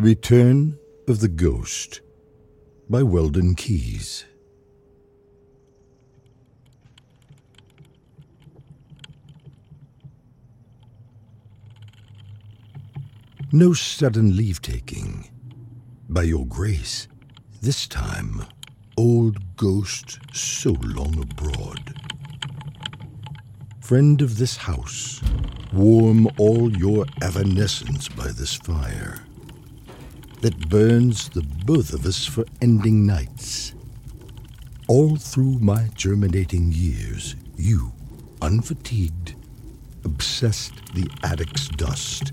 Return of the Ghost by Weldon Kees. No sudden leave taking. By your grace, this time, old ghost so long abroad. Friend of this house, warm all your evanescence by this fire that burns the both of us for ending nights. All through my germinating years, you, unfatigued, obsessed the attic's dust,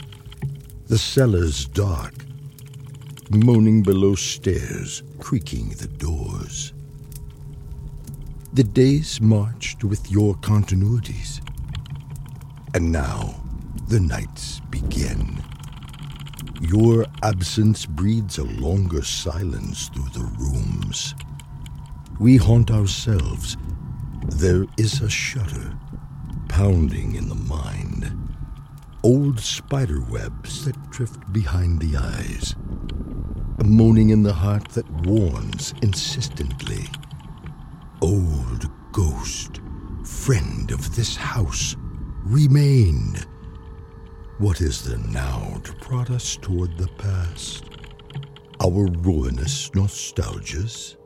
the cellar's dark, moaning below stairs, creaking the doors. The days marched with your continuities, and now the nights begin. Your absence breeds a longer silence through the rooms. We haunt ourselves. There is a shudder pounding in the mind. Old spider webs that drift behind the eyes. A moaning in the heart that warns insistently. Old ghost, friend of this house, remain. What is there now to prod us toward the past? Our ruinous nostalgias?